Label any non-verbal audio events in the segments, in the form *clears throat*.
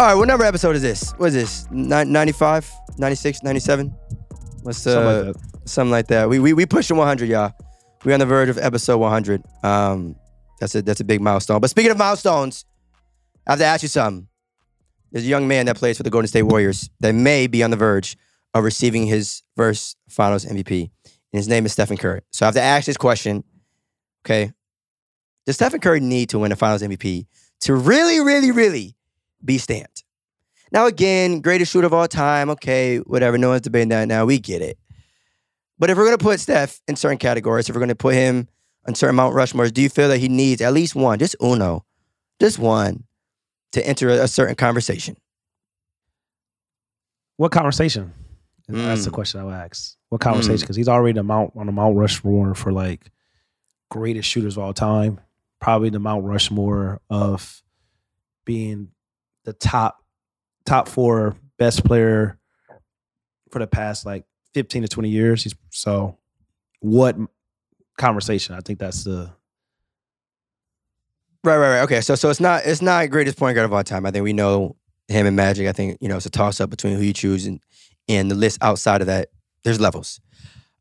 All right, what number episode is this? What is this? Ni- 95, 96, 97? What's uh, Something like that. something like that. We we we pushing 100, y'all. We on the verge of episode 100. Um, that's a that's a big milestone. But speaking of milestones, I have to ask you something. There's a young man that plays for the Golden State Warriors that may be on the verge of receiving his first Finals MVP, and his name is Stephen Curry. So I have to ask this question. Okay, does Stephen Curry need to win a Finals MVP to really, really, really be stamped? Now again, greatest shooter of all time. Okay, whatever. No one's debating that now. We get it. But if we're gonna put Steph in certain categories, if we're gonna put him on certain Mount Rushmores, do you feel that he needs at least one, just uno, just one, to enter a, a certain conversation? What conversation? That's the Mm. question I would ask. What conversation? Because he's already the Mount on the Mount Rushmore for like greatest shooters of all time. Probably the Mount Rushmore of being the top top four best player for the past like 15 to 20 years. He's so what conversation? I think that's the Right, right, right. Okay, so so it's not it's not greatest point guard of all time. I think we know him and Magic. I think you know it's a toss up between who you choose and and the list outside of that. There's levels.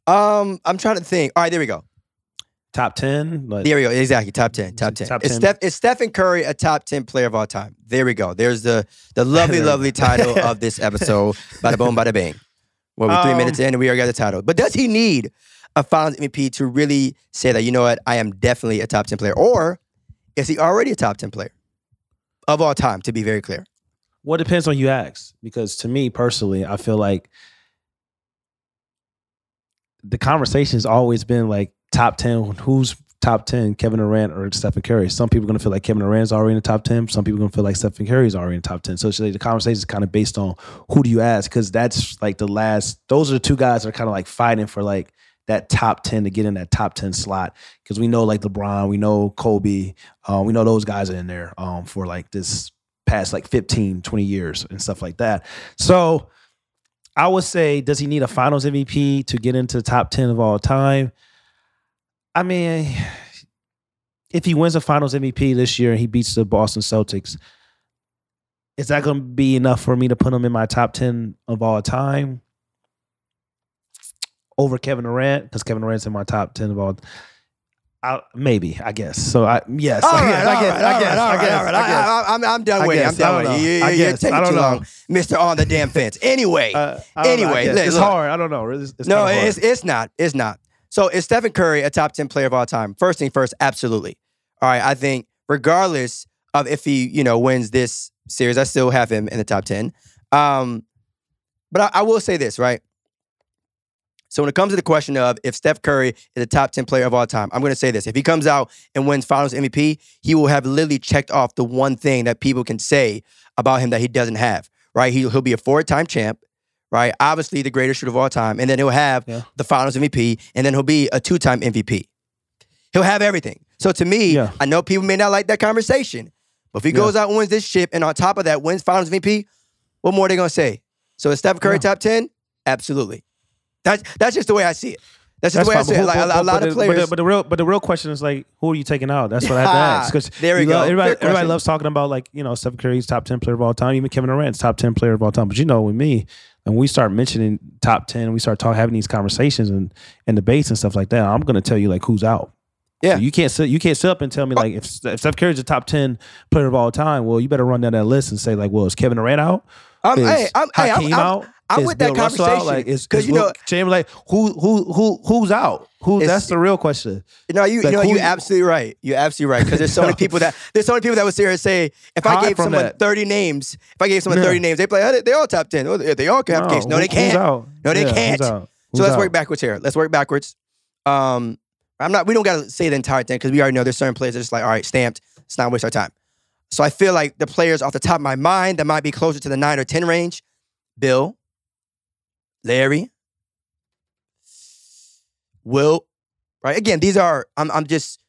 Um, I'm trying to think. All right, there we go. Top 10. But There we go. Exactly. Top ten. Top ten. Top Is, 10. Steph, is Stephen Curry a top ten player of all time? There we go. There's the the lovely, *laughs* lovely title of this episode. Bada boom, bada bang. Well, we're three Um, minutes in and we already got the title. But does he need a Finals MVP to really say that you know what? I am definitely a top ten player, or is he already a top ten player of all time? To be very clear. Well, it depends on you ask. Because to me personally, I feel like the conversation's always been like top 10. Who's top 10, Kevin Durant or Stephen Curry? Some people are going to feel like Kevin Durant's already in the top 10. Some people are going to feel like Stephen Curry's already in the top 10. So like the conversation is kind of based on who do you ask? Because that's like the last, those are the two guys that are kind of like fighting for like that top 10 to get in that top 10 slot. Because we know like LeBron, we know Kobe, uh, we know those guys are in there um, for like this past like 15, 20 years and stuff like that. So I would say, does he need a finals MVP to get into the top 10 of all time? I mean, if he wins a finals MVP this year and he beats the Boston Celtics, is that going to be enough for me to put him in my top 10 of all time over Kevin Durant? Because Kevin Durant's in my top 10 of all I, maybe, I guess. So I yes, All *laughs* I guess, all I guess, I guess, right, all I right, guess, all right. I guess. I- I'm, I'm done waiting. I'm done waiting. know. You, I you, you're taking I don't too know. long, Mister on the damn fence. Anyway, Uh, don't know, Anyway, it's look. hard. I don't know. It's, it's no, it's it's not. It's not. So is Stephen Curry a top ten player of all time? First thing first, absolutely. All right, I think regardless of if he you know wins this series, I still have him in the top ten. Um, but I, I will say this, right? So when it comes to the question of if Steph Curry is a top 10 player of all time, I'm going to say this. If he comes out and wins finals MVP, he will have literally checked off the one thing that people can say about him that he doesn't have, right? He'll, he'll be a four-time champ, right? Obviously the greatest shooter of all time. And then he'll have Yeah. the finals MVP, and then he'll be a two-time MVP. He'll have everything. So to me, Yeah. I know people may not like that conversation, but if he Yeah. goes out and wins this ship, and on top of that wins finals MVP, what more are they going to say? So is Steph Curry top 10? Absolutely. That's that's just the way I see it. That's just the way I fine, see but it. Like a, but- a but- lot but of the- But players. the, but the real, but the real question is like, who are you taking out? That's what I have to ask. Because *laughs* There we go. Everybody, everybody loves talking about like you know Stephen Curry's top ten player of all time, even Kevin Durant's top ten player of all time. But you know, with me, and we start mentioning top ten, we start talking having these conversations and and debates and stuff like that. I'm going to tell you like who's out. Yeah. So you can't sit you can't sit up and tell me like if, if Steph Curry's the top ten player of all time, well, you better run down that list and say like, well, is Kevin Durant out? I'm, Is hey, I'm, hey, I'm, I'm, out? I'm Is with that Bill Russell out? conversation. Like, is, 'Cause is you Wilt know- Chamberlain like who who who who's out? Who? That's the real question. No, you, Like, you know, who- you're absolutely right. You're absolutely right. Because there's so many *laughs* people that there's so many people that would sit here and say, if I gave someone that. 30 names, if I gave someone Yeah. 30 names, they play. Oh, they, all top 10. Oh, they, all can have. No, who- they can't. No, they Yeah, can't. So let's out? work backwards here. Let's work backwards. Um, I'm not. We don't got to say the entire thing because we already know there's certain players that just like, all right, stamped. Let's not waste our time. So I feel like the players off the top of my mind that might be closer to the nine or ten range: Bill, Larry, Wilt. Right. Again, these are. I'm. I'm just.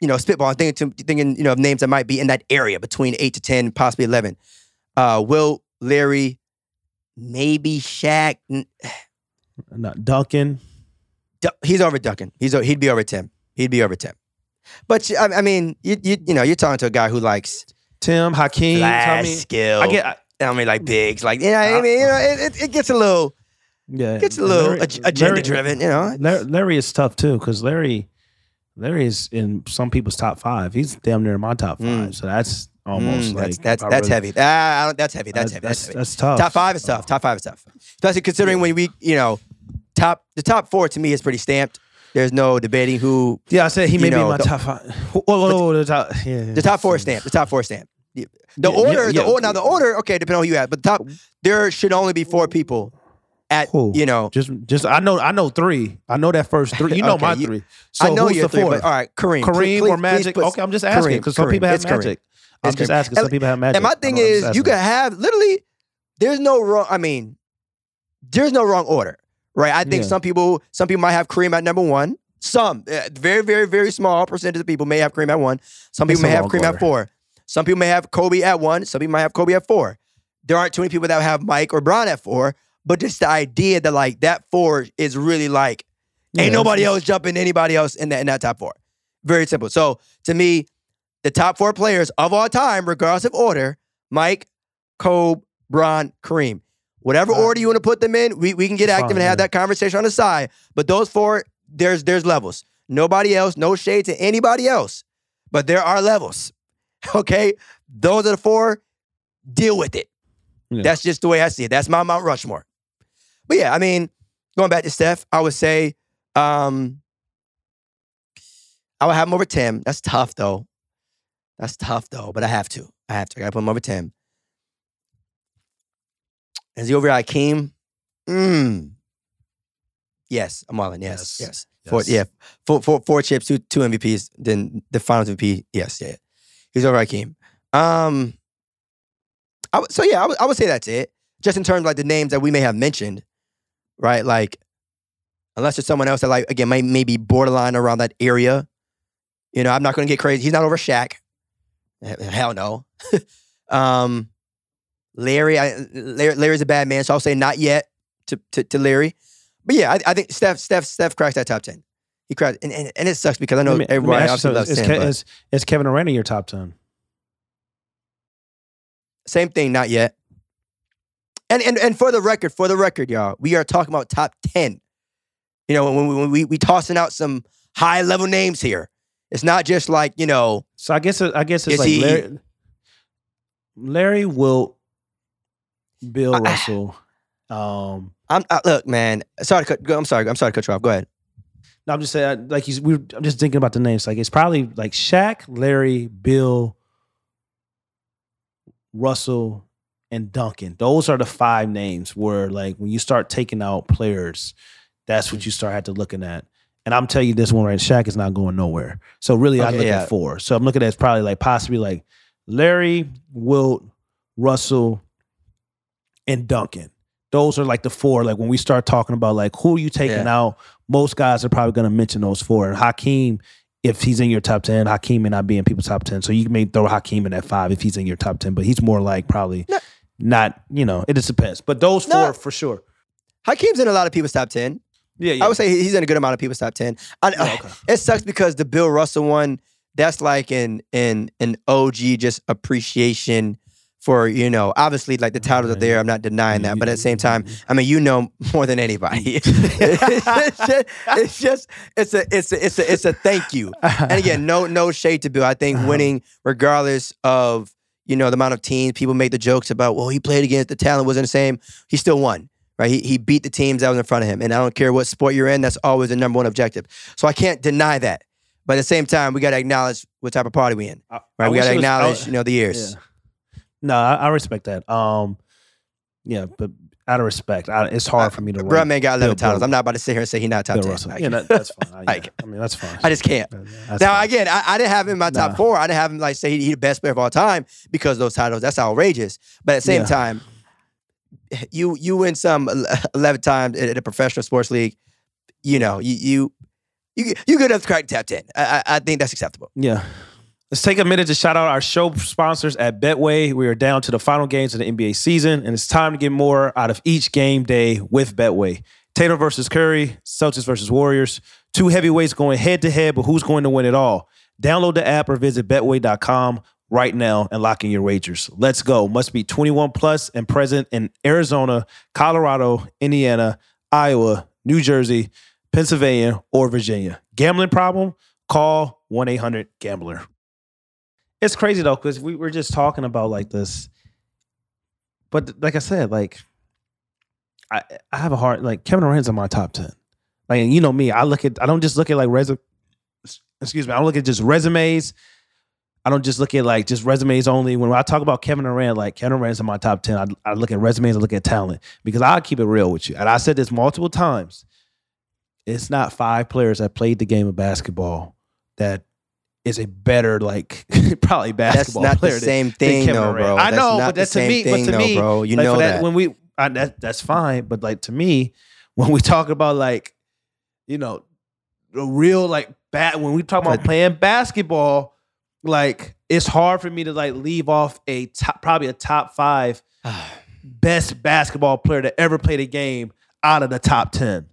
You know, spitballing, thinking, to, thinking, you know, of names that might be in that area between eight to ten, possibly eleven. Uh, Wilt, Larry, maybe Shaq. *sighs* Not Duncan. Du- he's over Duncan. He's o- he'd be over Tim. He'd be over Tim. But I, I mean, you, you you know, you're talking to a guy who likes Tim, Hakeem. I flash mean, skill. I get. I, I mean, like bigs, like yeah. I mean, you know, it, it, it gets a little, Yeah, gets a little Larry- ag- agenda Larry- driven. You know, Larry, Larry is tough too because Larry, Larry is in some people's top five. He's damn near my top five. Mm. So that's almost Mm, like that's that's that's really- heavy. Ah, that's heavy. That's that- heavy. That's, heavy. that's tough. Top five is tough. Top five is tough, especially considering when we, you know, top the top four to me is pretty stamped. There's no debating who Yeah, I said he may be know, in my the- top five. Whoa, whoa, whoa, the top, yeah, the top four is stamped. The top four is stamped. The Yeah, order, yeah, the yeah. order. Now the order, okay, depending on who you have, but the top there should only be four people at Who? you know. Just, just I know, I know three. I know that first three. You know Okay, my you- three. So I know who's your the four? all right, Kareem, Kareem Please- or please Magic? put- okay, I'm just asking because some Kareem. people have It's Kareem. Magic. I'm It's just Kareem. asking. Some people have Magic. And my thing is, you can have literally. There's no wrong. I mean, there's no wrong order, right? I think Yeah. some people, some people might have Kareem at number one. Some, uh, very, very, very small percentage of people may have Kareem at one. Some people It's may have Kareem at four. Some people may have Kobe at one. Some people might have Kobe at four. There aren't too many people that have Mike or Bron at four. But just the idea that like that four is really like ain't Yeah, nobody else jumping anybody else in that in that top four. Very simple. So to me, the top four players of all time, regardless of order, Mike, Kobe, Bron, Kareem. Whatever Uh, order you want to put them in, we, we can get Fine, active and have yeah. that conversation on the side. But those four, there's there's levels. Nobody else, no shade to anybody else. But there are levels. *laughs* Okay? Those are the four. Deal with it. Yeah. That's just the way I see it. That's my Mount Rushmore. But yeah, I mean, going back to Steph, I would say um I would have him over Tim. That's tough though. That's tough though, but I have to. I have to. I gotta put him over Tim. Is he over Hakeem? Mm. Yes, I'm all in. Yes, yes. Yes. Four, Yes. yeah, four, four, four chips, two, two MVPs. Then the Finals MVP. Yes, yeah. He's over Hakeem. Um. I so yeah, I would, would say that's it. Just in terms of like the names that we may have mentioned, right? Like, unless it's someone else that like again may maybe borderline around that area. You know, I'm not going to get crazy. He's not over Shaq. Hell no. *laughs* um, Larry, I, Larry, Larry's a bad man, so I'll say not yet to to, to Larry. But yeah, I, I think Steph Steph Steph cracks that top ten. He cracked, and, and, and it sucks because I know Let me- let me everybody you obviously loves is, Ke- is, is Kevin Durant in your top ten? Same thing, not yet. And and and for the record, for the record, y'all, we are talking about top ten. You know, when we when we we tossing out some high level names here, it's not just like you know. So I guess I guess it's like he- Larry, Larry Wilt, Bill I- Russell. Um, I'm uh, look, man. Sorry to cut. I'm sorry. I'm sorry to cut you off. Go ahead. no, I'm just saying, like he's. We, I'm just thinking about the names. Like it's probably like Shaq, Larry, Bill, Russell, and Duncan. Those are the five names where, like, when you start taking out players, that's what you start had to looking at. And I'm telling you this one right, Shaq is not going nowhere. So really, I Okay, look yeah. at four. So I'm looking at it's probably like possibly like Larry, Wilt, Russell, and Duncan. Those are like the four. Like when we start talking about like who are you taking Yeah. out, most guys are probably going to mention those four. And Hakeem, if he's in your top ten, Hakeem may not be in people's top ten. So you may throw Hakeem in at five if he's in your top ten. But he's more like probably No. Not. You know, it just depends. But those No. four for sure. Hakeem's in a lot of people's top ten. Yeah, yeah. I would say he's in a good amount of people's top ten. I, Yeah, okay. *sighs* It sucks because the Bill Russell one, that's like an an an OG just appreciation for you know obviously like the titles are there. I'm not denying that, but at the same time, I mean you know more than anybody. it's, *laughs* just, *laughs* it's just it's a it's a it's a it's a thank you. And again, no no shade to Bill. I think Uh-huh. winning regardless of you know the amount of teams people make the jokes about. Well, he played against the talent wasn't the same. He still won. Right, he, he beat the teams that was in front of him, and I don't care what sport you're in. That's always the number one objective. So I can't deny that. But at the same time, we got to acknowledge what type of party we in. Right, I we got to it was- I- acknowledge you know the years. Yeah. No, I, I respect that. Um, yeah, but out of respect, I, it's hard for me to. Bro, rank man got 11 Bill- titles. Bill- I'm not about to sit here and say he's not top Bill 10. Russell. Like, yeah, that, that's fine. *laughs* I, yeah, I mean, that's fine. I just can't. That's now, fine. again, I, I didn't have him in my top Nah. four. I didn't have him like say he's he the best player of all time because of those titles. That's outrageous. But at the same Yeah. time, you you win some *laughs* 11 times in a professional sports league. You know, you you you you good enough to crack the top 10. I, I I think that's acceptable. Yeah. Let's take a minute to shout out our show sponsors at Betway. We are down to the final games of the NBA season, and it's time to get more out of each game day with Betway. Tatum versus Curry, Celtics versus Warriors. Two heavyweights going head to head, but who's going to win it all? Download the app or visit betway.com. right now and lock in your wagers. Let's go. Must be 21 plus and present in Arizona, Colorado, Indiana, Iowa, New Jersey, Pennsylvania, or Virginia. Gambling problem? Call 1 800 Gambler. It's crazy though, because we were just talking about like this. But like I said, like I, I have a hard like Kevin Durant's in my top 10. Like you know me, I look at I don't just look at like resume excuse me, I don't look at just resumes. I don't just look at like just resumes only. When I talk about Kevin Durant, like Kevin Durant's in my top 10, I, I look at resumes, I look at talent because I'll keep it real with you. And I said this multiple times. It's not five players that played the game of basketball that is a better, like *laughs* probably basketball That's not player the same than thing, Kevin though, bro. I know, but that's to me. thing, but to though, me, bro. You like, know for that. when we I, that that's fine. But like to me, *laughs* when we talk about like, you know, the real like bad when we talk about playing basketball, like it's hard for me to like leave off a top, probably a top five *sighs* best basketball player to ever play the game out of the top ten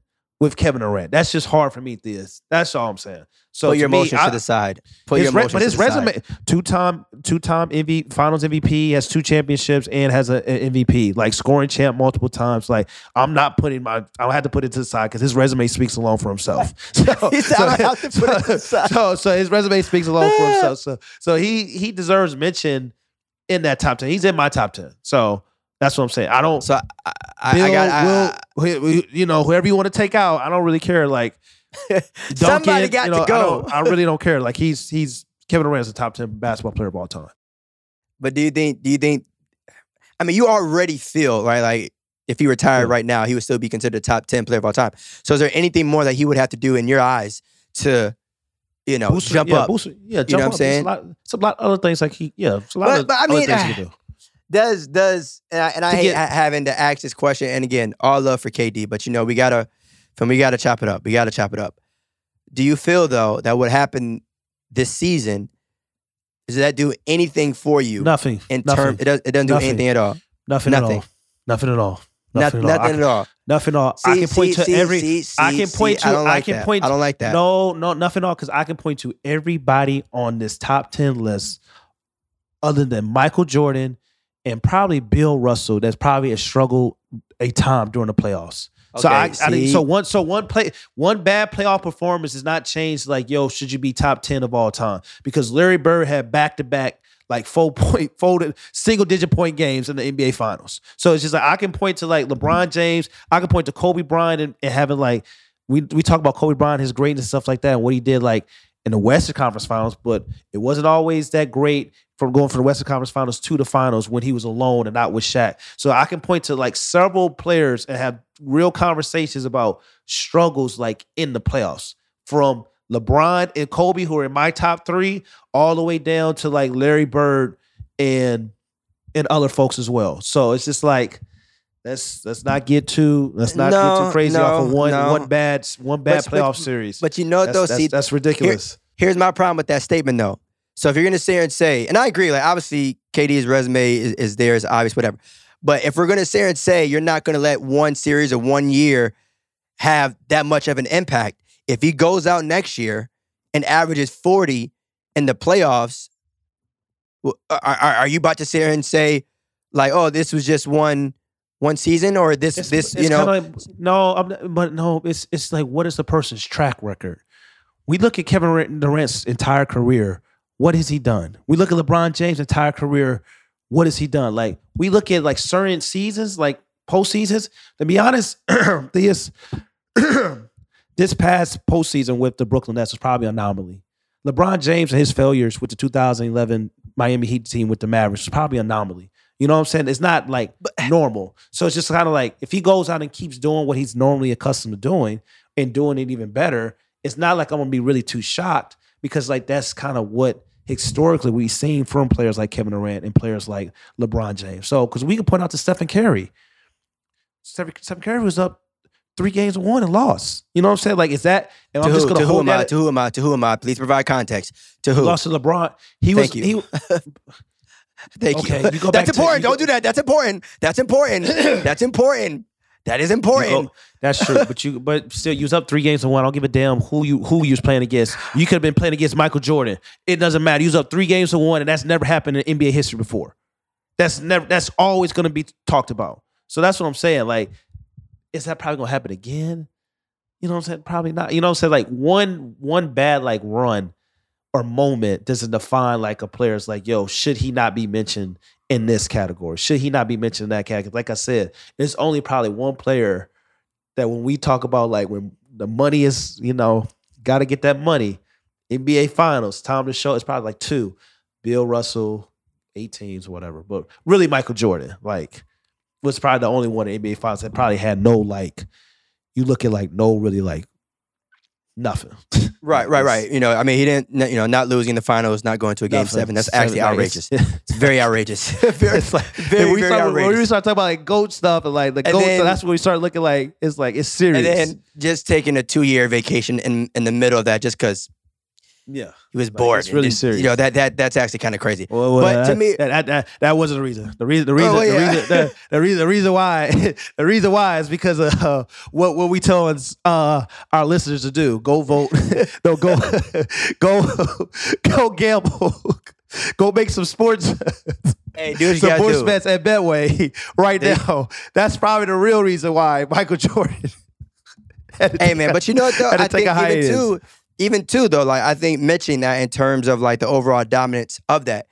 with Kevin Durant. That's just hard for me, This. That's all I'm saying. So Put your me, emotions I- to the side. Put his your re- emotions but to his resume, two time, two time MV, Finals MVP, has two championships and has a, a MVP, like scoring champ multiple times. Like I'm not putting my, I had to put it to the side because his resume speaks alone for himself. So, *laughs* He said, "I have put it to the side." so, so his resume speaks alone for himself. *laughs* So, so he he deserves mention in that top ten. He's in my top ten. So that's what I'm saying. I don't. So I, I, Bill, I got. I, Wilt, who- who- you know, whoever you want to take out, I don't really care. Like *laughs* Somebody got you know, to go. don't- I really don't care. Like he's he's Kevin Durant's a top ten basketball player of all time. But do you think? Do you think? I mean, you already feel right. Like if he retired Yeah. right now, he would still be considered a top ten player of all time. So is there anything more that he would have to do in your eyes to, you know, Booster- jump yeah, up? booster- yeah, jump know what I'm up. It's a saying? lot- It's a lot of other things like he. Yeah, it's a lot But- of but I other mean, things he can *sighs* do. Does does and I, and I hate get- having to ask this question. And again, all love for KD, but you know we gotta, from we gotta chop it up. We gotta chop it up. Do you feel though that what happened this season? Does that do anything for you Nothing. in nothing, term? It, does, it doesn't do Nothing. anything at all. nothing, at nothing. all. Nothing at all. Nothing, Nothing, at all. Nothing can- at all. Nothing at all. I can point see, to see, every. see, I see, can see, point I to- don't I can that. point I don't like that. No, no, nothing at all. Because I can point to everybody on this top ten list, other than Michael Jordan and probably Bill Russell. That's probably a struggle a time during the playoffs. So Okay, I, I didn't- see? so one so one play one bad playoff performance does not change like yo should you be top 10 of all time because Larry Bird had back to back like four point folded single digit point games in the NBA finals. So it's just like I can point to like LeBron James, I can point to Kobe Bryant and, and having like we we talk about Kobe Bryant his greatness and stuff like that and what he did like in the Western Conference Finals, but it wasn't always that great from going from the Western Conference Finals to the finals when he was alone and not with Shaq. So I can point to like several players and have real conversations about struggles like in the playoffs from LeBron and Kobe, who are in my top three, all the way down to like Larry Bird and and other folks as well. So it's just like let's let's not get too let's not get too crazy no, off of one no. one bad one bad But- but- playoff series. But you know what that's, though, that's, see, that's ridiculous. here's my problem with that statement though. So if you're gonna sit here and say, and I agree, like obviously KD's resume is, is there, is obvious, whatever. But if we're gonna sit here and say you're not gonna let one series or one year have that much of an impact, if he goes out next year and averages 40 in the playoffs, are, are, are you about to sit here and say, like, oh, this was just one one season, or this It's- this it's you know? like, no, I'm not, but no, it's it's like what is the person's track record? We look at Kevin Durant- Durant's entire career. What has he done? We look at LeBron James' entire career. What has he done? Like we look at like certain seasons, like postseasons. To be honest, *clears throat* this *clears throat* this past postseason with the Brooklyn Nets was probably an anomaly. LeBron James and his failures with the 2011 Miami Heat team with the Mavericks was probably an anomaly. You know what I'm saying? It's not like normal. So it's just kind of like if he goes out and keeps doing what he's normally accustomed to doing and doing it even better, it's not like I'm gonna be really too shocked because like that's kind of what historically we've seen from players like Kevin Durant and players like LeBron James. So because we can point out to Stephen Curry, Stephen, Stephen Curry was up three games one and lost. You know what I'm saying? Like is that? And to I'm who, just gonna to who am I? To who am I? To who am I? Please provide context. To who? Lost to LeBron. He was. Thank you. He, *laughs* Thank Okay, you. you go That's back to- important. you Don't go- do that. That's important. That's important. *clears throat* That's important. That is important. go- that's true, but you but still you was up three games to one. I don't give a damn who you who you was playing against. You could have been playing against Michael Jordan. It doesn't matter. You was up three games to one, and that's never happened in NBA history before. That's never. That's always going to be talked about. So that's what I'm saying. Like, is that probably going to happen again? You know what I'm saying? Probably not. You know what I'm saying? Like one one bad like run or moment doesn't define like a player's like, yo, should he not be mentioned in this category? Should he not be mentioned in that category? Like I said, there's only probably one player that when we talk about like when the money is, you know, got to get that money. NBA Finals, time to show. It's probably like two, Bill Russell, eight teams, whatever. But really, Michael Jordan, like, was probably the only one in NBA Finals that probably had no like. You look at like no really like nothing. *laughs* Right, right, right. You know, I mean, he didn't, you know, not losing the finals, not going to a game Nothing. seven. That's Seven, actually like, outrageous. it's- *laughs* It's very outrageous. *laughs* very, it's like very, we very start, when we outrageous. start talking about like goat stuff and like the And goat, then- that's when we start looking like it's like it's serious. And then just taking a two year vacation in, in the middle of that just because yeah, he was bored. it's really And, serious. You know, that, that that's actually kind of crazy. Well, well, But to me- that, that, that, that wasn't the reason. The reason, the reason, Oh, the, yeah. reason the, *laughs* the reason, the reason why, *laughs* the reason why is because of uh, what what we telling uh, our listeners to do. Go vote. *laughs* no, go, go, go gamble. Go make some sports, Hey, you some sports do. bets at Betway right They- now. That's probably the real reason why Michael Jordan. Hey man, but you know what though? I think even too, even too though, like I think mentioning that in terms of like the overall dominance of that.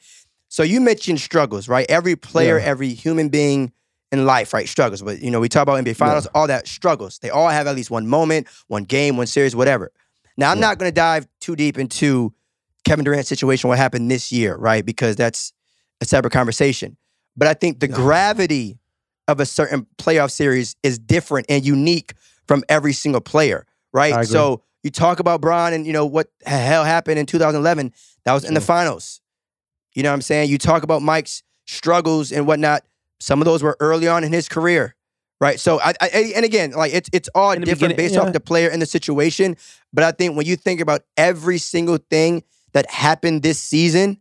So you mentioned struggles, right? Every player, Yeah. every human being in life, right, struggles. But you know, we talk about NBA finals, all that struggles. They all have at least one moment, one game, one series, whatever. Now I'm Yeah. not gonna dive too deep into Kevin Durant's situation, what happened this year, right? Because that's a separate conversation. But I think the Yeah. gravity of a certain playoff series is different and unique from every single player, right? So you talk about Bron and you know what hell happened in 2011. That was in the finals. You know what I'm saying? You talk about Mike's struggles and whatnot. Some of those were early on in his career, right? So I, I and again, like it's it's all different based yeah. off the player and the situation. But I think when you think about every single thing that happened this season,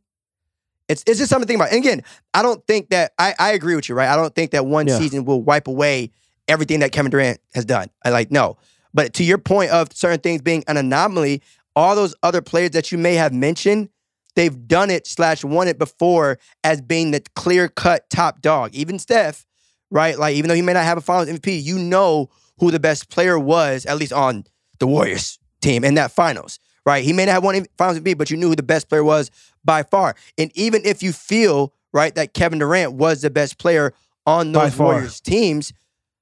it's it's just something to think about. And again, I don't think that I, I agree with you, right? I don't think that one Yeah. season will wipe away everything that Kevin Durant has done. I like no. But to your point of certain things being an anomaly, all those other players that you may have mentioned, they've done it slash won it before as being the clear cut top dog. Even Steph, right? Like even though he may not have a Finals MVP, you know who the best player was at least on the Warriors team in that Finals, right? He may not have one Finals MVP, but you knew who the best player was by far. And even if you feel right that Kevin Durant was the best player on those. Warriors teams,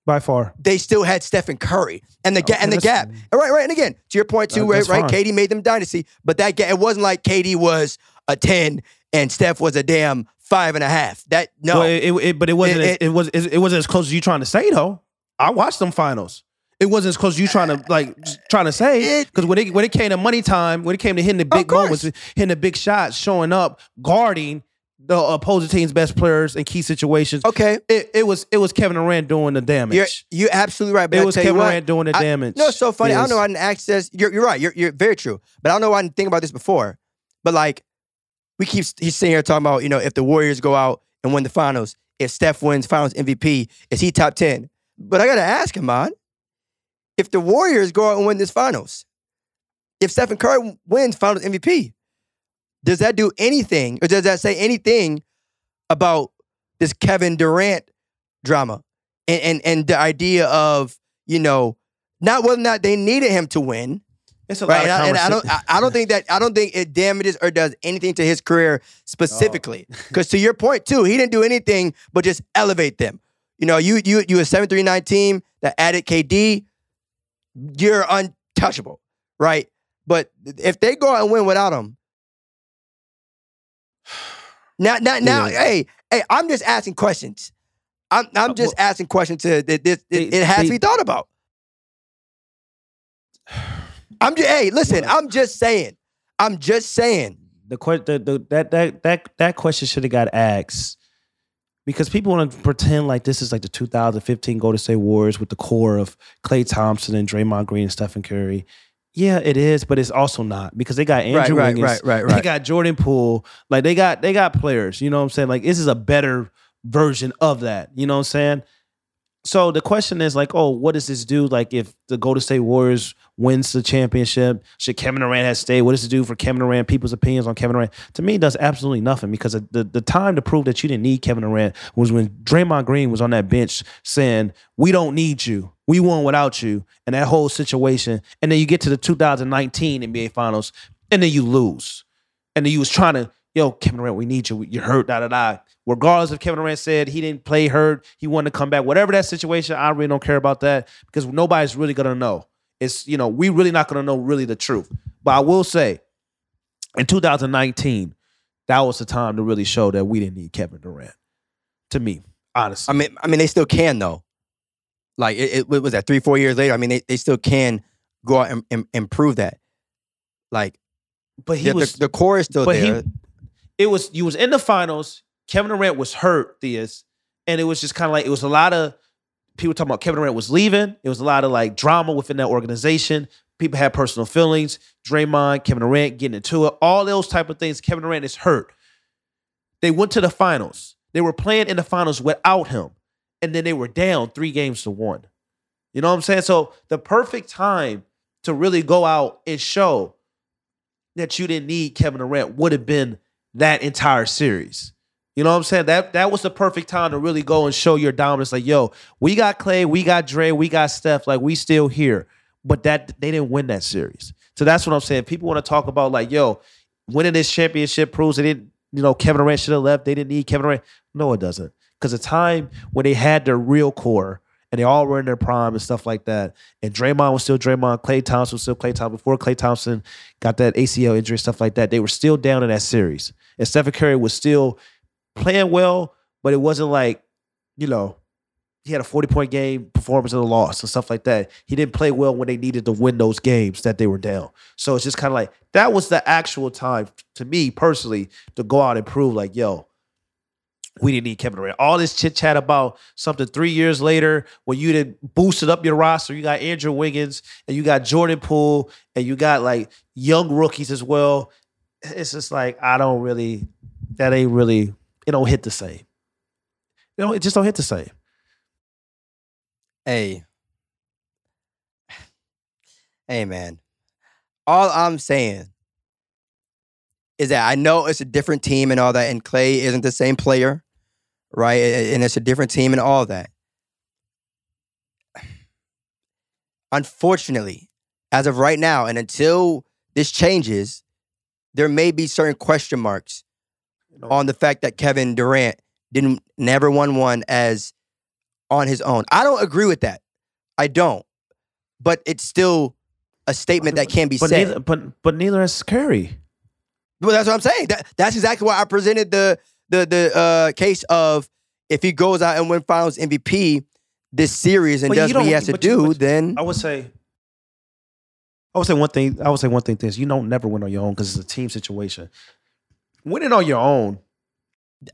by far. they still had Stephen Curry and the oh, ga- Okay, and the gap. And right, right. And again, to your point too, That- right, right. KD made them dynasty, but that ga- it wasn't like KD was a ten and Steph was a damn five and a half. That no, Well, it, it- but it wasn't. It- it- it, was. It, wasn't as close as you trying to say though. I watched them finals. It wasn't as close as you trying to like *laughs* trying to say because when it when it came to money time, when it came to hitting the big moments, hitting the big shots, showing up, guarding the opposing team's best players in key situations. okay. It, it was it was Kevin Durant doing the damage. You're you're absolutely right. But it I was Kevin what, Durant doing the I- damage. No, it's so funny. I don't know. I didn't access. You're, you're right. You're, you're very true. But I don't know. why I didn't think about this before. But like, we keep he's sitting here talking about you know if the Warriors go out and win the finals, if Steph wins Finals MVP, is he top ten? But I gotta ask him, man. If the Warriors go out and win this finals, if Stephen Curry wins Finals MVP, does that do anything, or does that say anything about this Kevin Durant drama and and, and the idea of you know not whether or not they needed him to win, It's a lot right? of And I, and I don't, I, I don't think that, I don't think it damages or does anything to his career specifically. Oh. *laughs* Because to your point too, he didn't do anything but just elevate them. You know, you you you a seven three nine team that added KD, you're untouchable, right? But if they go out and win without him, now now now, Yeah. hey hey, I'm just asking questions. I'm I'm Uh, just well- asking questions to that this it, it has to be thought about. I'm just hey, listen, Well- I'm just saying. I'm just saying. the, que- the, the that that that that question should have got asked because people want to pretend like this is like the 2015 Golden State Warriors with the core of Klay Thompson and Draymond Green and Stephen Curry. Yeah, it is, but it's also not because they got Andrew right, Wiggins, right, right, they right. got Jordan Poole, like they got they got players. You know what I'm saying? Like this is a better version of that. You know what I'm saying? So the question is like, oh, what does this do? Like, if the Golden State Warriors wins the championship, should Kevin Durant have stayed? What does it do for Kevin Durant? People's opinions on Kevin Durant. To me, it does absolutely nothing because the the time to prove that you didn't need Kevin Durant was when Draymond Green was on that bench saying, "We don't need you. We won without you." And that whole situation, and then you get to the 2019 NBA Finals, and then you lose, and then you was trying to, yo, Kevin Durant, we need you. You're hurt. Da da da regardless if Kevin Durant said he didn't play hurt, he wanted to come back, whatever that situation, I really don't care about that because nobody's really gonna know. It's you know we really not gonna know really the truth. But I will say, in 2019, that was the time to really show that we didn't need Kevin Durant. To me, honestly, I mean, I mean, they still can though. Like it, it was that three, four years later. I mean, they, they still can go out and, and improve that. Like, but he the, was the, the core is still but there. he it was you was in the finals. Kevin Durant was hurt, Theus, and it was just kind of like it was a lot of people talking about Kevin Durant was leaving. It was a lot of like drama within that organization. People had personal feelings. Draymond, Kevin Durant getting into it. All those type of things. Kevin Durant is hurt. They went to the finals. They were playing in the finals without him, and then they were down three games to one. You know what I'm saying? So the perfect time to really go out and show that you didn't need Kevin Durant would have been that entire series. You know what I'm saying? That that was the perfect time to really go and show your dominance. Like, yo, we got Klay, we got Dre, we got Steph. Like, we still here. But that they didn't win that series. So that's what I'm saying. People want to talk about like, yo, winning this championship proves they didn't. You know, Kevin Durant should have left. They didn't need Kevin Durant. No, it doesn't. Because the time when they had their real core and they all were in their prime and stuff like that. And Draymond was still Draymond. Klay Thompson was still Klay Thompson. Before Klay Thompson got that ACL injury, and stuff like that, they were still down in that series. And Stephen Curry was still playing well, but it wasn't like, you know, he had a 40 point game performance in the loss and stuff like that. He didn't play well when they needed to win those games that they were down. So it's just kind of like that was the actual time to me personally to go out and prove like, yo, we didn't need Kevin Durant. All this chit chat about something three years later when you did boosted up your roster. You got Andrew Wiggins and you got Jordan Poole and you got like young rookies as well. It's just like I don't really that ain't really it don't hit the same. You know, it just don't hit the same. Hey. Hey man. All I'm saying is that I know it's a different team and all that, and Klay isn't the same player, right? And it's a different team and all that. Unfortunately, as of right now, and until this changes, there may be certain question marks on the fact that Kevin Durant didn't never won one as on his own. I don't agree with that. I don't. But it's still a statement that can be but said. Neither, but but neither is Curry. But that's what I'm saying. That, that's exactly why I presented the the the uh, case of if he goes out and win Finals MVP this series and But does what he has to but you- do, then I would say. I would say one thing. I would say one thing. This you don't never win on your own because it's a team situation. Winning on your own.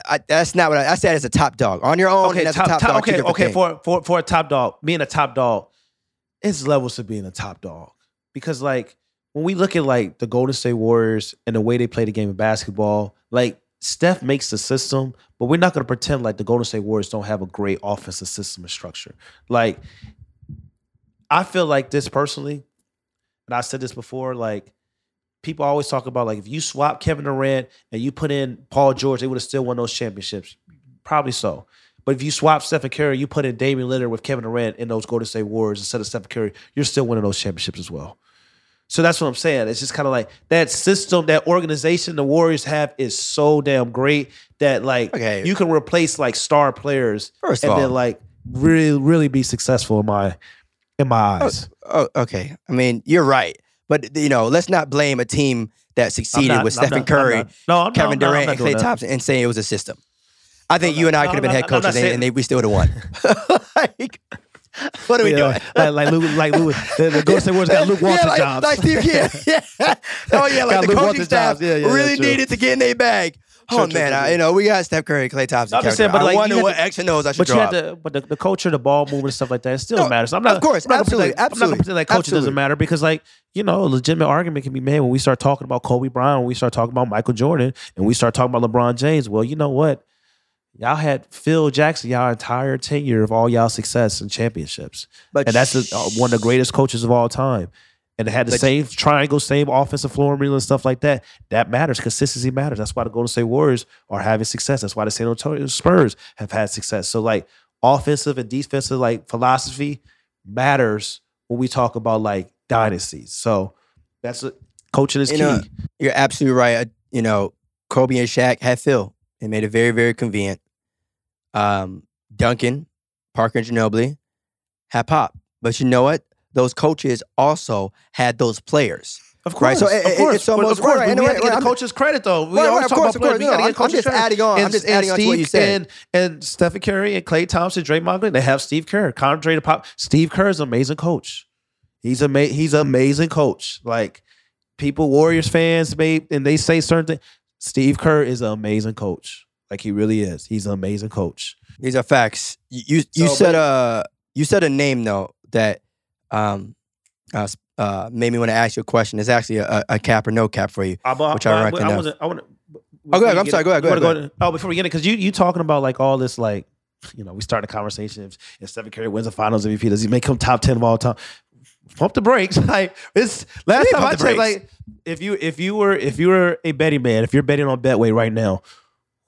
I, that's not what I, I said. As a top dog on your own. Okay, top, a top, top- dog, okay, okay. things. For for for a top dog, being a top dog, it's levels to being a top dog because like when we look at like the Golden State Warriors and the way they play the game of basketball, like Steph makes the system, but we're not going to pretend like the Golden State Warriors don't have a great offensive system and structure. Like I feel like this personally, and I said this before, like people always talk about like if you swap Kevin Durant and you put in Paul George, they would have still won those championships. Probably so. But if you swap Stephen Curry, you put in Damian Lillard with Kevin Durant in those Golden State Warriors instead of Stephen Curry, you're still winning those championships as well. So that's what I'm saying. It's just kind of like that system, that organization the Warriors have is so damn great that like Okay. you can replace like star players First and all- then like really, really be successful in my in my oh, eyes. Oh, okay. I mean, you're right. But you know, let's not blame a team that succeeded not- with I'm Stephen not- I'm Curry, not- no, I'm Kevin I'm not- I'm Durant, and Klay. Thompson, and saying it was a system. I think I'm you and I could have been head coaches, and, and they, we still would have won. *laughs* *laughs* like, *laughs* what are we Yeah, doing? Like like Luke, like Luke, the, the Golden State Warriors got Luke *laughs* Walton yeah, like, jobs. Like Steve, yeah, yeah. *laughs* Oh yeah, like Got the Luke coaching Walton staff jobs. Yeah, yeah, yeah, really needed to get in their bag. True, Oh true, man, true, I, you know we got Steph Curry, Klay Thompson. I'm just saying, but, Durant. like, I wonder you what had to- X and O's I should But you drop. had to, but the, the culture, the ball movement, and stuff like that, it still No, matters. I'm not, of course, I'm not gonna absolutely, pretend like- I'm not gonna pretend like coaching absolutely. doesn't matter because, like, you know, a legitimate argument can be made when we start talking about Kobe Bryant, when we start talking about Michael Jordan, and we start talking about LeBron James. Well, you know what? Y'all had Phil Jackson y'all entire tenure of all y'all success and championships, But and that's the, uh, one of the greatest coaches of all time. And they had the same triangle, same offensive floor and stuff like that. That matters. Consistency matters. That's why the Golden State Warriors are having success. That's why the San Antonio Spurs have had success. So like offensive and defensive like philosophy matters when we talk about like dynasties. So that's a, coaching is You key. know, You're absolutely right. Uh, You know, Kobe and Shaq had Phil. They made it very, very convenient. Um, Duncan, Parker, and Ginobili had Pop. But you know what? Those coaches also had those players. Of Right, course, so it- of course, it's almost- But of course. right, right, we have to get right, the I'm- coaches credit though. We Right, always right, of talk course, about players. We got to get I'm- I'm just credit. adding on. I'm And- just and adding on to what you said. And and Stephen Curry and Klay Thompson, Draymond Green, they have Steve Kerr, Andre Pop. Steve Kerr is an amazing coach. He's a he's an amazing coach. Like people, Warriors fans, may and they say certain things. Steve Kerr is an amazing coach. Like he really is. He's an amazing coach. These are facts. You you, you So, said but- a you said a name though that um uh, uh made me want to ask you a question. It's actually a, a cap or no cap for you. Which I reckon of. wasn't- I want Oh, go ahead. I'm sorry. Go ahead. Go ahead. Go ahead. Oh, before we get it, because you you talking about like all this like, you know, we start a conversation. If, if Stephen Curry wins the Finals MVP, does he make him top ten of all time? Pump the brakes. *laughs* Like it's last time I the checked. brakes. Like if you if you were if you were a betting man, if you're betting on Betway right now,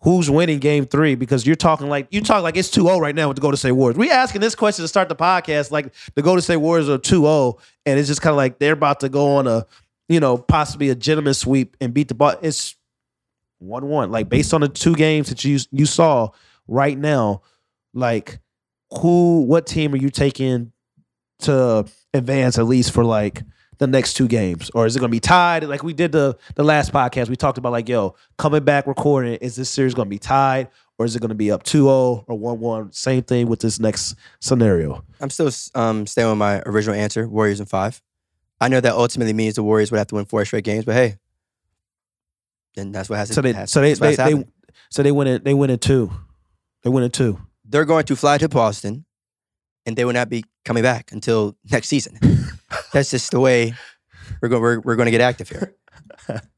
who's winning Game Three? Because you're talking like you talk like it's 2-0 right now with the Golden State Warriors. We asking this question to start the podcast like the Golden State Warriors are 2-0, and it's just kind of like they're about to go on a you know possibly a gentleman sweep and beat the ball. It's one one. Like based on the two games that you you saw right now, like who, what team are you taking to advance at least for like the next two games, or is it going to be tied? Like we did the the last podcast, we talked about like yo coming back recording. Is this series going to be tied, or is it going to be up 2-0 or one one? Same thing with this next scenario. I'm still um staying with my original answer. Warriors in five. I know that ultimately means the Warriors would have to win four straight games, but hey, then that's what has to. So they has- so they they, they so they win it. They win it two. They win it two. they're going to fly to Boston, and they will not be coming back until next season. *laughs* *laughs* That's just the way we're going. We're, we're going to get active here. *laughs*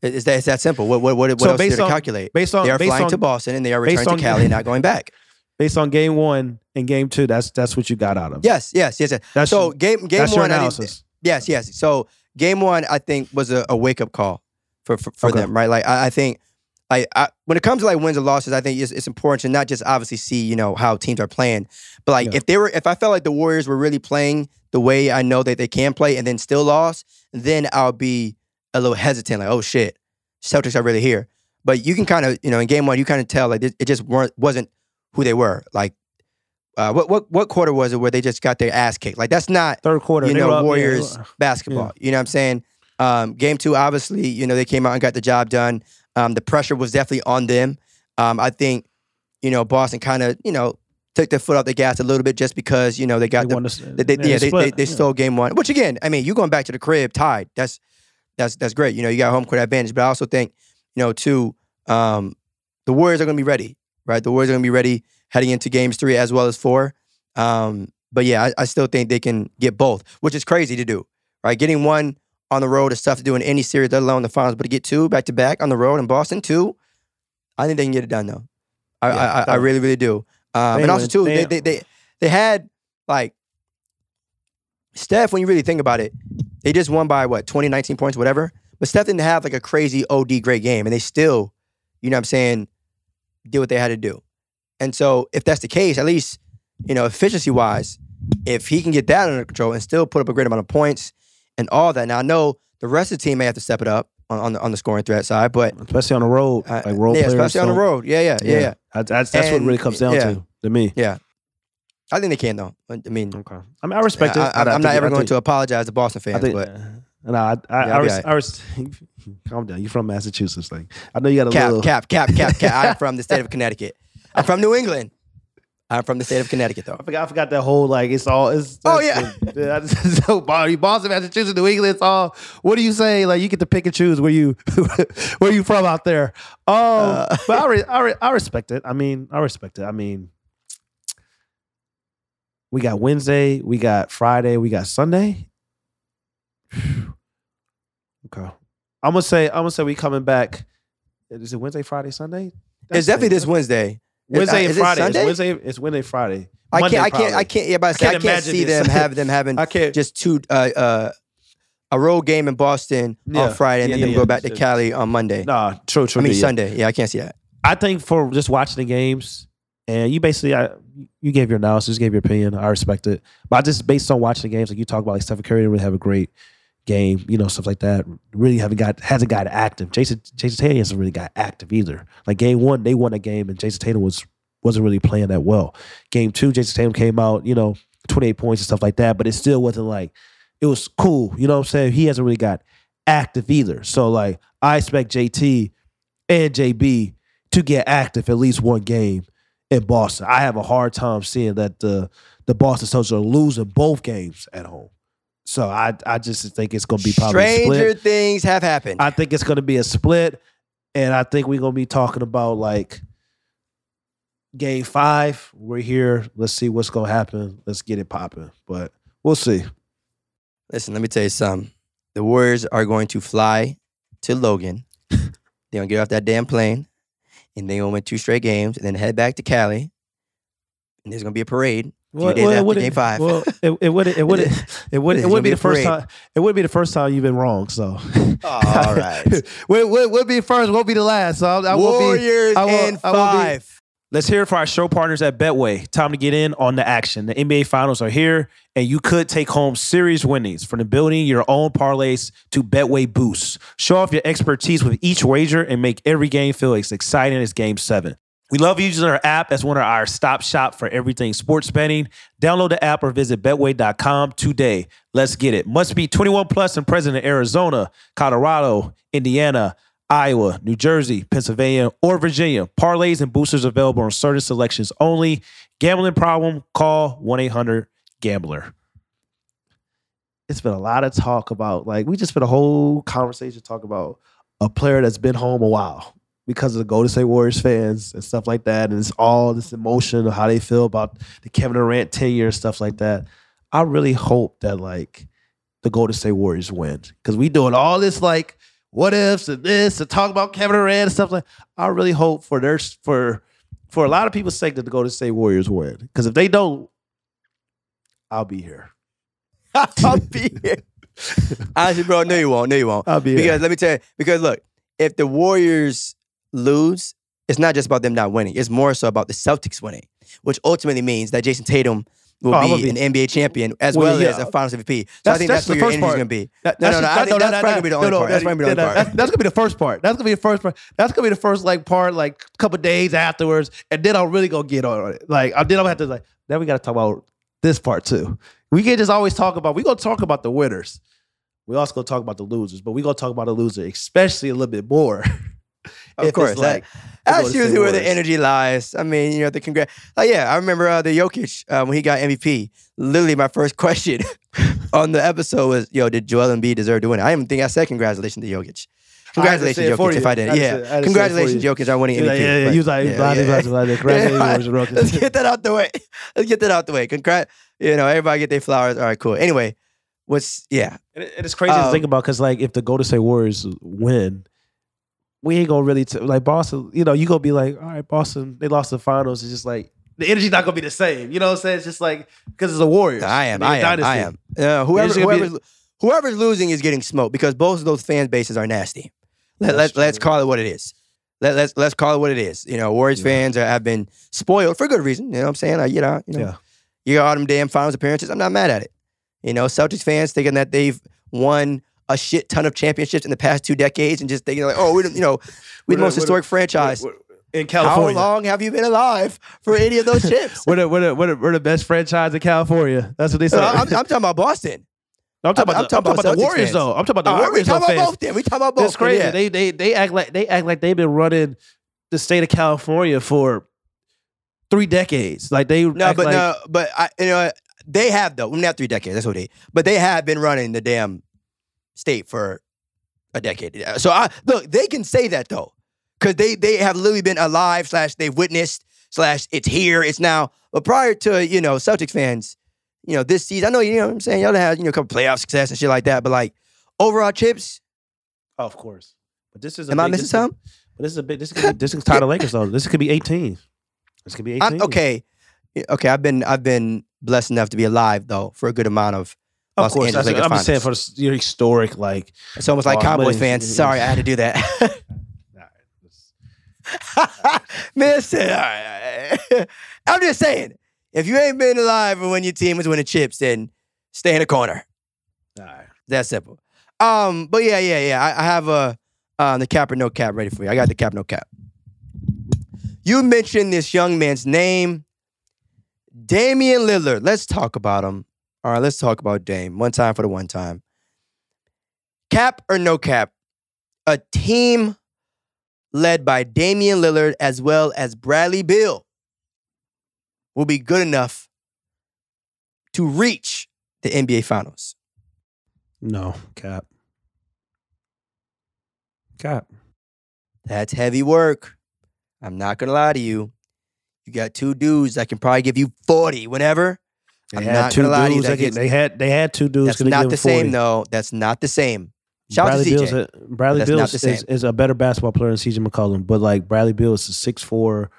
It's that, it's that simple. What what what, what So else based to on- calculate? Based on They are flying on, to Boston, and they are returning to Cali and not going back. based on game one and game two. That's that's what you got out of. it. Yes, yes, yes. yes. That's so your- game game that's one. I analysis. yes, yes. So game one, I think was a, a wake up call for for, for Okay. them, right? Like I, I think. I, I, when it comes to like wins and losses, I think it's, it's important to not just obviously see you know how teams are playing, but like Yeah. if they were if I felt like the Warriors were really playing the way I know that they can play and then still lost, then I'll be a little hesitant, like oh shit, Celtics are really here. But you can kind of you know in game one you kind of tell like it, just weren't wasn't who they were. Like uh, what what what quarter was it where they just got their ass kicked? Like that's not Third quarter, you know, up, Warriors were- basketball. You know what I'm saying? Um, game two, obviously, you know, they came out and got the job done. Um, the pressure was definitely on them. Um, I think, you know, Boston kind of, you know, took their foot off the gas a little bit just because, you know, they got They the, the- they, they, yeah, they, they, they yeah. stole game one. Which again, I mean, you going back to the crib tied. That's that's that's great. You know, you got home court advantage. But I also think, you know, too, um, the Warriors are going to be ready, right? The Warriors are going to be ready heading into games three as well as four. Um, but yeah, I, I still think they can get both, which is crazy to do, right? Getting one on the road is tough to do in any series, let alone the finals. But to get two back to back on the road in Boston, two, I think they can get it done though. I Yeah, I, I, I really really do. Um, and also too, they- they, they they had like Steph. When you really think about it, they just won by what 20, 19 points, whatever. But Steph didn't have like a crazy OD great game, and they still, you know, what I'm saying, did what they had to do. And so, if that's the case, at least you know, efficiency wise, if he can get that under control and still put up a great amount of points and all that. Now I know the rest of the team may have to step it up on, on the on the scoring threat side, but especially on the road, like role yeah, players. especially on the road. Yeah, yeah, yeah, yeah. That's, that's, that's what it really comes down yeah. to to me. Yeah. I think they can though. I mean, Okay, I mean, I respect it. I, I- I am not ever going to apologize to Boston I fans, think, but no, I, I, Yeah, I, res- right. I res- *laughs* calm down. You're from Massachusetts, like I know you got a cap, little. cap, cap, cap, cap. I'm from the state of Connecticut. I'm from New England. I'm from the state of Connecticut, though. I forgot. I forgot that whole like it's all. It's Oh, that's yeah. *laughs* so Boston, Massachusetts, New England. It's all. What do you say? Like you get to pick and choose where you *laughs* where you from out there. Um, Uh, *laughs* but I, re, I, re, I respect it. I mean, I respect it. I mean, we got Wednesday, we got Friday, we got Sunday. okay, I'm gonna say I'm gonna say we coming back. Is it Wednesday, Friday, Sunday? It's definitely this Wednesday. Wednesday and it Friday. It's Sunday? Wednesday. It's Wednesday, Friday. I Monday, can't. I can't. I can't. Yeah, but I, say, I can't can't see this. them have them having *laughs* I can't. just two uh, uh, a road game in Boston Yeah. on Friday and Yeah, then yeah, go back to Cali on Monday. Nah, true, true. I mean. Sunday. Yeah, I can't see that. I think for just watching the games, and you basically, I, you gave your analysis, gave your opinion. I respect it, but I just based on watching the games, like you talk about, like Stephen Curry didn't really have a great game, you know, stuff like that. Really haven't got hasn't got active. Jayson Jayson Tatum hasn't really got active either. Like game one, they won a game, and Jayson Tatum was wasn't really playing that well. Game two, Jayson Tatum came out, you know, twenty eight points and stuff like that, but it still wasn't like it was cool. You know what I'm saying? He hasn't really got active either. So like I expect JT and JB to get active at least one game in Boston. I have a hard time seeing that the the Boston Celtics are losing both games at home. So I I just think it's going to be probably Stranger split. things have happened. I think it's going to be a split, and I think we're going to be talking about like game five. We're here. Let's see what's going to happen. Let's get it popping. But we'll see. Listen, let me tell you something. The Warriors are going to fly to Logan. *laughs* They're gonna get off that damn plane, and they're gonna win two straight games, and then head back to Cali. And there's gonna be a parade. Few days after wouldn't- game five. Well, it, it wouldn't. It wouldn't. *laughs* It wouldn't. It wouldn't be be the first time. It wouldn't be the first time you've been wrong. So, *laughs* All right. *laughs* we'll, we'll, we'll be first. Won't be the last. So I, I won't be. Warriors I won't- in I won't be- five. Let's hear it for our show partners at Betway. Time to get in on the action. The NBA Finals are here, and you could take home series winnings from the building your own parlays to Betway boosts. Show off your expertise with each wager and make every game feel as exciting as Game 7. We love using our app as one of our stop shop for everything sports betting. Download the app or visit betway.com today. Let's get it. Must be 21 plus and present in Arizona, Colorado, Indiana, Iowa, New Jersey, Pennsylvania, or Virginia. Parlays and boosters available on certain selections only. Gambling problem? Call 1 800 Gambler. It's been a lot of talk about, like, we just been a whole conversation talk about a player that's been home a while because of the Golden State Warriors fans and stuff like that. And it's all this emotion of how they feel about the Kevin Durant tenure and stuff like that. I really hope that, like, the Golden State Warriors win because we doing all this, like, what ifs and this and talk about Kevin Durant and stuff like. I really hope for their for for a lot of people's sake that the Golden State Warriors win. Because if they don't, I'll be here. *laughs* I'll be here. Honestly, bro, no, you won't. No, you won't. I'll be Because here. let me tell you, because look, if the Warriors lose, it's not just about them not winning. It's more so about the Celtics winning, which ultimately means that Jayson Tatum will Oh, I'm be, an NBA champion as Well, well yeah. as a Finals MVP. So I That's- think that's that's, the where your first energy's part. gonna be. That- No, no, that's no. just- I think that's probably gonna be the only part. That's probably gonna be the that- part. That's gonna be the first part. That's gonna be the first part. That's gonna be the first like part, like a couple days afterwards, and then I'm really gonna get on it. Like I then I'm gonna have to like. Then we gotta talk about this part too. We can't just always talk about. We gonna talk about the winners. We also gonna talk about the losers, but we gonna talk about the loser, especially a little bit more. *laughs* Of course, like that- That's usually where the energy lies. I mean, you know, the congrats. Like, yeah, I remember uh, the Jokic uh, when he got MVP. Literally, my first *laughs* question on the episode was, "Yo, did Joel Embiid deserve to win?" I didn't think I said congratulations to Jokic. Congratulations, Jokic. If. I did, I had to yeah, say- I had to say it congratulations. Jokic, on winning MVP. like, yeah, yeah, but- he was like, yeah, blah, blah, yeah. blah, blah, blah. Congratulations, Yeah, *laughs* Let's get that out the way. Let's get that out the way. Congrat. You know, everybody get their flowers. All right, cool. Anyway, what's yeah? And it- it's crazy to Um, think about because, like, if the Golden State Warriors win, we ain't gonna really t- like Boston. You know, you gonna be like, all right, Boston, they lost the finals. It's just like the energy's not gonna be the same. You know what I'm saying? It's just like because it's the Warriors. I am. A I am. I am. Uh, whoever, just gonna be- whoever's, whoever's losing is getting smoked because both of those fan bases are nasty. Let, let, let's call it what it is. Let, let's let's call it what it is. You know, Warriors Yeah. fans are, have been spoiled for good reason. You know what I'm saying? Like, you know, you know, Yeah. you got all them damn finals appearances. I'm not mad at it. You know, Celtics fans thinking that they've won a shit ton of championships in the past two decades and just thinking like, oh, we don't, you know, *laughs* we're the most what- historic franchise. We're- we're- in California. How long have you been alive for any of those chips? We're the, we're, the, we're, the, we're the best franchise in California. That's what they say. I'm, I'm talking about Boston. I'm talking I'm about, the, I'm talking about the Warriors fans. though. I'm talking about the right, we Warriors talking about both. Then we talking about both. That's crazy. Yeah. They they they act like they act like they've been running the state of California for three decades. Like they No, but like, no, but I, you know, they have though. Not three decades. That's what they. But they have been running the damn state for a decade. Uh, so I look. They can say that though, because they they have literally been alive slash they've witnessed slash it's here it's now. But prior to you know Celtics fans, you know this season, I know you know what I'm saying. Y'all had you know a couple playoff success and shit like that. But like overall chips, Oh, of course. But this is a am I missing this is- something? But this is a big. This could be, this is tie the Lakers though. This could be 18. It's gonna be 18. I'm, okay, okay. I've been I've been blessed enough to be alive though for a good amount of. Of Los course, Angeles Lakers I'm just saying for your historic like. It's almost like Oh, Cowboys fans. Sorry, I had to do that. Man, say, all right, all right. I'm just saying, if you ain't been alive when your team was winning chips, then stay in the corner. All right. That simple. Um, but yeah, yeah, yeah. I, I have a um, the cap or no cap ready for you. I got the cap no cap. You mentioned this young man's name, Damian Lillard. Let's talk about him. All right, let's talk about Dame. One time for the one time. Cap or no cap? A team led by Damian Lillard as well as Bradley Beal will be good enough to reach the NBA Finals. No cap. Cap. That's heavy work. I'm not gonna lie to you. You got two dudes that can probably give you 40 whenever. They I'm had not two gonna lie to you. dudes. That gets- they had they had two dudes. That's not the 40. same though. That's not the same. Shout out Bradley to Bill's CJ. a, Bradley Beal's is, is a better basketball player than CJ McCollum, but like Bradley Beal is a six four,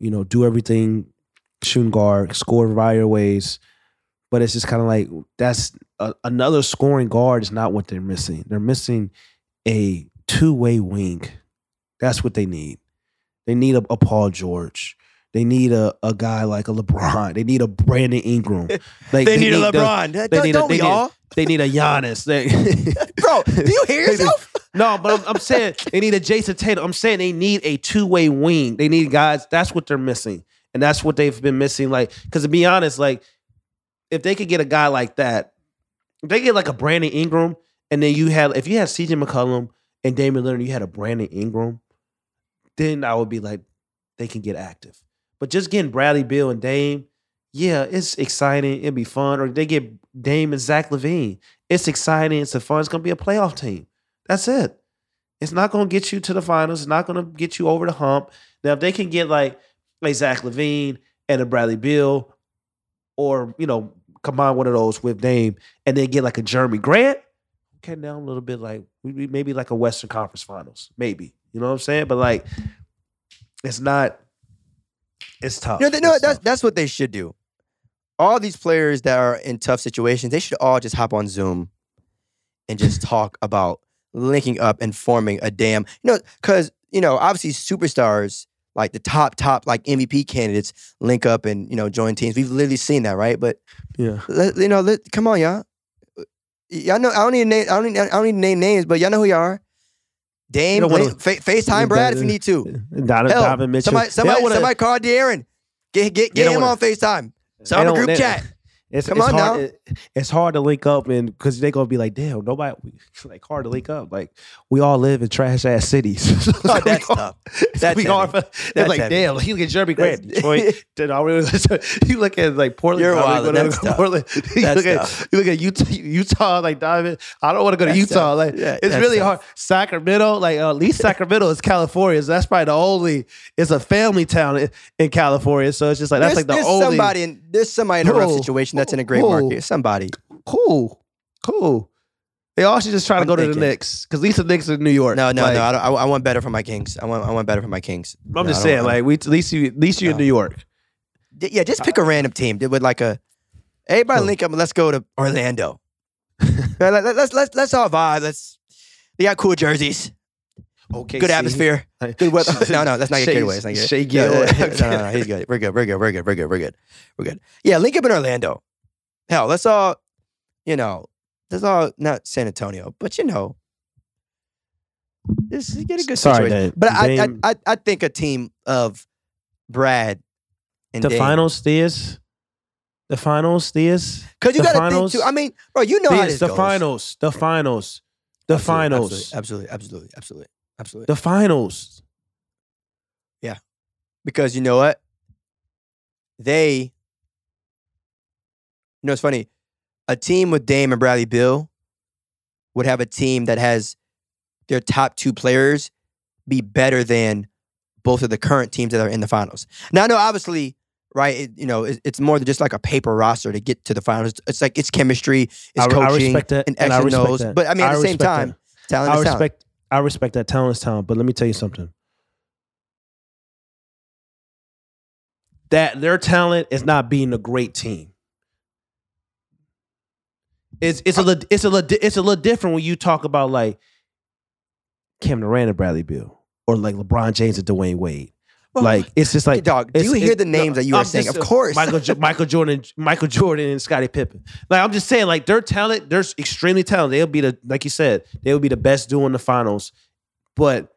you know, do everything, shooting guard, score of ways. But it's just kind of like that's a, another scoring guard is not what they're missing. They're missing a two way wing. That's what they need. They need a, a Paul George. They need a, a guy like a LeBron. They need a Brandon Ingram. *laughs* Like, They need a the- LeBron. they don't need a- don't they we need- all? they need a Giannis. *laughs* They, Bro, do you hear yourself? no, but I'm, I'm saying they need a Jayson Tatum. I'm saying they need a two way wing. They need guys. That's what they're missing, and that's what they've been missing. Like, because to be honest, like if they could get a guy like that, if they get like a Brandon Ingram, and then you had if you had CJ McCollum and Damian Lillard, you had a Brandon Ingram, then I would be like they can get active. But just getting Bradley Beal and Dame, yeah, it's exciting. It'd be fun. Or they get Dame and Zach LaVine. It's exciting. It's a fun. It's gonna be a playoff team. That's it. It's not gonna get you to the finals. It's not gonna get you over the hump. Now, if they can get like like Zach LaVine and a Bradley Beal, or you know, combine one of those with Dame, and then get like a Jerami Grant, okay, now a little bit like maybe like a Western Conference Finals, maybe. You know what I'm saying? But like, it's not. It's tough. They- no, It's that's tough. that's what they should do. All these players that are in tough situations, they should all just hop on Zoom and just *laughs* talk about linking up and forming a damn, you know, because you know, obviously superstars like the top top like MVP candidates link up and you know join teams. We've literally seen that, right? But yeah. let, you know, let, come on, y'all. Y'all know I don't need to name I don't need, I don't need to name names, but y'all know who y'all are. Dame, You know what- link- Fa- FaceTime Brad if you need to. Donovan, Hell, Donovan Mitchell. Somebody, somebody, wanna- somebody call De'Aaron. Get get get him wanna- on FaceTime. Start a group they- chat. *laughs* It's, Come it's on hard, now. it- it's hard to link up and because they're gonna be like, damn, nobody *laughs* like hard to link up. Like we all live in trash ass cities. *laughs* So Oh, that's tough. That's gonna hard for- They're That's like, heavy. damn, you look at Jerami Grant, Detroit. *laughs* then I really, you look at like Portland. You're go That's tough. Portland. You That's look at tough. you look at Utah, Utah like Donovan. I don't want to go to That's Utah. tough. Like Yeah, it's really tough. hard. Sacramento, like uh, at least Sacramento is California. So that's probably the only. It's a family town in, in California. So it's just like that's there's, like the there's only. somebody in there's somebody in a rough situation that's in a great Who? market. Somebody. Cool, cool. They all should just try to I'm go to the Knicks because at least the Knicks are in New York. No, no, Like, no. I, I, I want better for my Kings. I want I want better for my Kings. I'm No, just saying, like we at least you at least you in No. New York. D- yeah, just pick a random team would like a everybody Who? link up let's go to Orlando. *laughs* Let- let- let's let's let's all vibe. Let's they got cool jerseys, Okay, good atmosphere, good weather. *laughs* no, no, let's not your carried away. Let's not get Shea Gill. *laughs* no, no, no, he's good. We're good. We're good. We're good. We're good. We're good. We're good. Yeah, link up in Orlando. Hell, let's all, you know, let's all not San Antonio, but you know, just get a good Sorry, situation. Dave. But I, I, I, I think a team of Brad and the Dame, finals, Theus. The finals, Theus. because you got to think too. I mean, bro, you know how Theus, this the goes. finals. The finals. The Absolutely, finals. Absolutely, absolutely, absolutely, absolutely. The finals. Yeah, because you know what? They, you know, it's funny. A team with Dame and Bradley Beal would have a team that has their top two players be better than both of the current teams that are in the finals. Now, I know obviously, right? It, you know, it- it's more than just like a paper roster to get to the finals. It's like it's chemistry, it's I, coaching, I respect that. and X I and respect O's. But I mean, at the same time, that. talent I is talent. respect. I respect that talent is talent. But let me tell you something. that their talent is not being a great team. It's it's a it's a it's a little different when you talk about like Kevin Durant and Bradley Beal or like LeBron James and Dwyane Wade. Well, like it's just like dog, do you hear the names that you I'm are saying? just- Of course. Michael Michael Jordan, Michael Jordan, and Scottie Pippen. Like I'm just saying, like their talent, they're extremely talented. They'll be the like you said, they'll be the best duo in the finals, but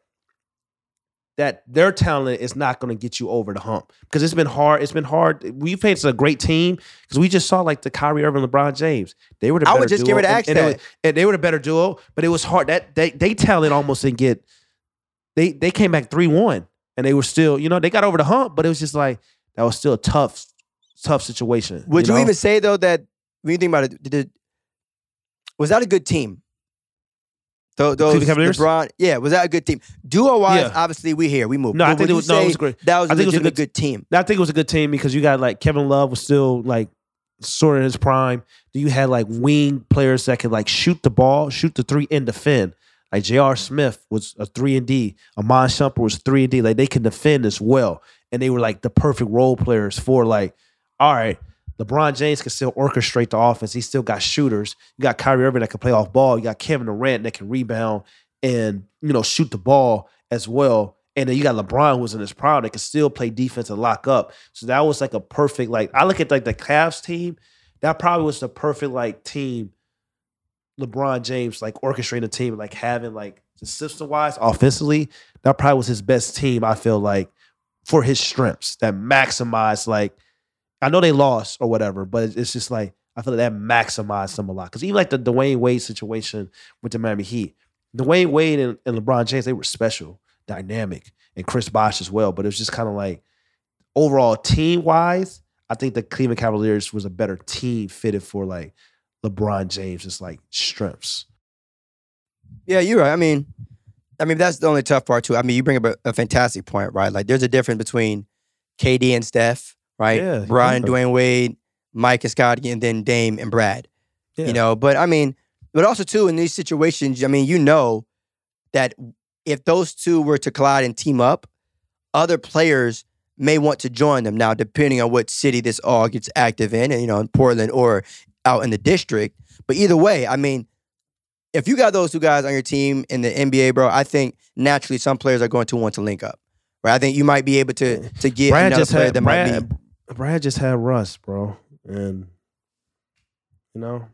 that their talent is not going to get you over the hump because it's been hard. It's been hard. We faced a great team because we just saw like the Kyrie Irving, LeBron James. They were the I would just duo, ready to and- and, they that. were- and they were the better duo, but it was hard. That they they talent almost didn't get. They they came back three one and they were still you know they got over the hump, but it was just like that was still a tough tough situation. Would you, know? even say though that when you think about it, did, was that a good team? Tho- Those, Cleveland Cavaliers? LeBron, yeah, was that a good team? Duo wise, Yeah. obviously we here, we move. No, I think it was- no, it was great. That was I a think it was a good- good team. I think it was a good team because you got like Kevin Love was still like sort of in his prime. You had like wing players that could like shoot the ball, shoot the three, and defend. Like J.R. Smith was a three and D. Iman Shumpert was three and D. Like they can defend as well, and they were like the perfect role players for like, all right, LeBron James can still orchestrate the offense. He still got shooters. You got Kyrie Irving that can play off ball. You got Kevin Durant that can rebound and you know shoot the ball as well. And then you got LeBron who's in his prime that can still play defense and lock up. So that was like a perfect like I look at like the Cavs team. That probably was the perfect like team. LeBron James like orchestrating a team like having like the system wise offensively. That probably was his best team. I feel like for his strengths that maximized like I know they lost or whatever, but it's- just like I feel like that maximized them a lot. Because even like the Dwyane Wade situation with the Miami Heat, Dwyane Wade and, and LeBron James, they were special, dynamic, and Chris Bosh as well. But it was just kind of like overall team wise, I think the Cleveland Cavaliers was a better team fitted for like LeBron James' like strengths. Yeah, you're right. I mean, I mean that's the only tough part too. I mean, you bring up a, a fantastic point, right? Like, there's a difference between KD and Steph, right? Yeah, Brian, yeah. Dwyane Wade, Mike and Scottie, and then Dame and Brad. Yeah. You know, but I mean, but also too in these situations, I mean, you know that if those two were to collide and team up, other players may want to join them. Now, depending on what city this all gets active in, and you know, in Portland or out in the district. But either way, I mean, if you got those two guys on your team in the NBA, bro, I think naturally some players are going to want to link up. Right? I think you might be able to to get Brad another player had that Brad, might be. Brad just had Russ, bro, and you know,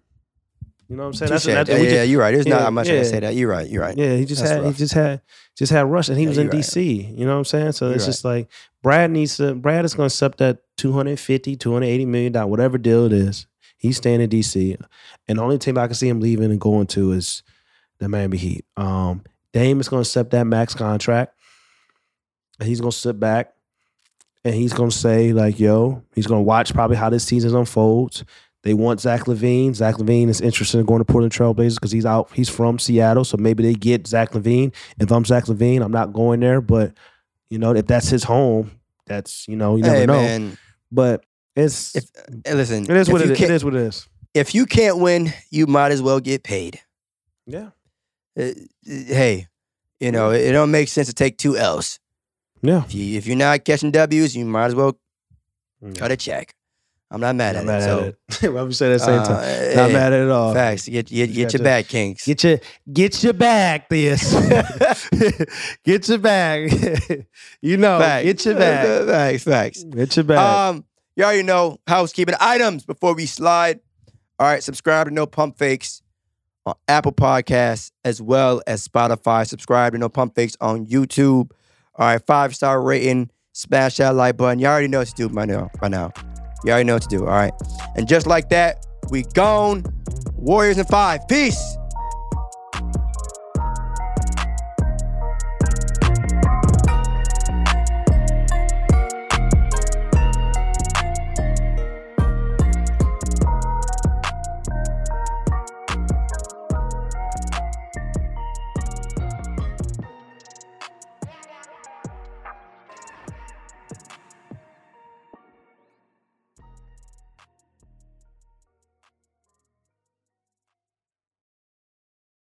you know what I'm saying. Touche. that's- yeah, yeah, just- you're right. There's yeah, not much I yeah. can say that. You're right. You're right. Yeah, he just That's had rough. he just had just had Russ, and he Yeah, was in right. DC. You know what I'm saying? So You're it's right. just like Brad needs to. Brad is going to accept that 250, 280 million dollar whatever deal it is. He's staying in DC, and the only team I can see him leaving and going to is the Miami Heat. Um, Dame is going to accept that max contract, and he's going to sit back, and he's to say like, "Yo," he's to watch probably how this season unfolds. They want Zach LaVine. Zach LaVine is interested in going to Portland Trailblazers because he's out. He's from Seattle, so maybe they get Zach LaVine. If I'm Zach LaVine, I'm not going there. But you know, if that's his home, that's you know, you never hey know. man, But it's if listen, it is what it is. It can't- what it is. If you can't win, you might as well get paid. Yeah, uh, hey, you know it, don't make sense to take two L's. Yeah. If you if you're not catching W's, you might as well Not cut a check. I'm not mad at mad it. so, at it. Why we say that same uh, time? hey, Not mad at it at all. Facts. Get get, get got your to- bag, Kings. Get your get your bag, this. *laughs* get your bag. *laughs* you know, Facts. get your bag. *laughs* Facts. Facts. Get your bag. Um, you already know housekeeping items before we slide. All right, subscribe to No Pump Fakes on Apple Podcasts as well as Spotify. Subscribe to No Pump Fakes on YouTube. All right, five star rating. Smash that like button. You already know what to do by now. By now, you already know what to do. All right, and just like that, we gone. Warriors in five. Peace.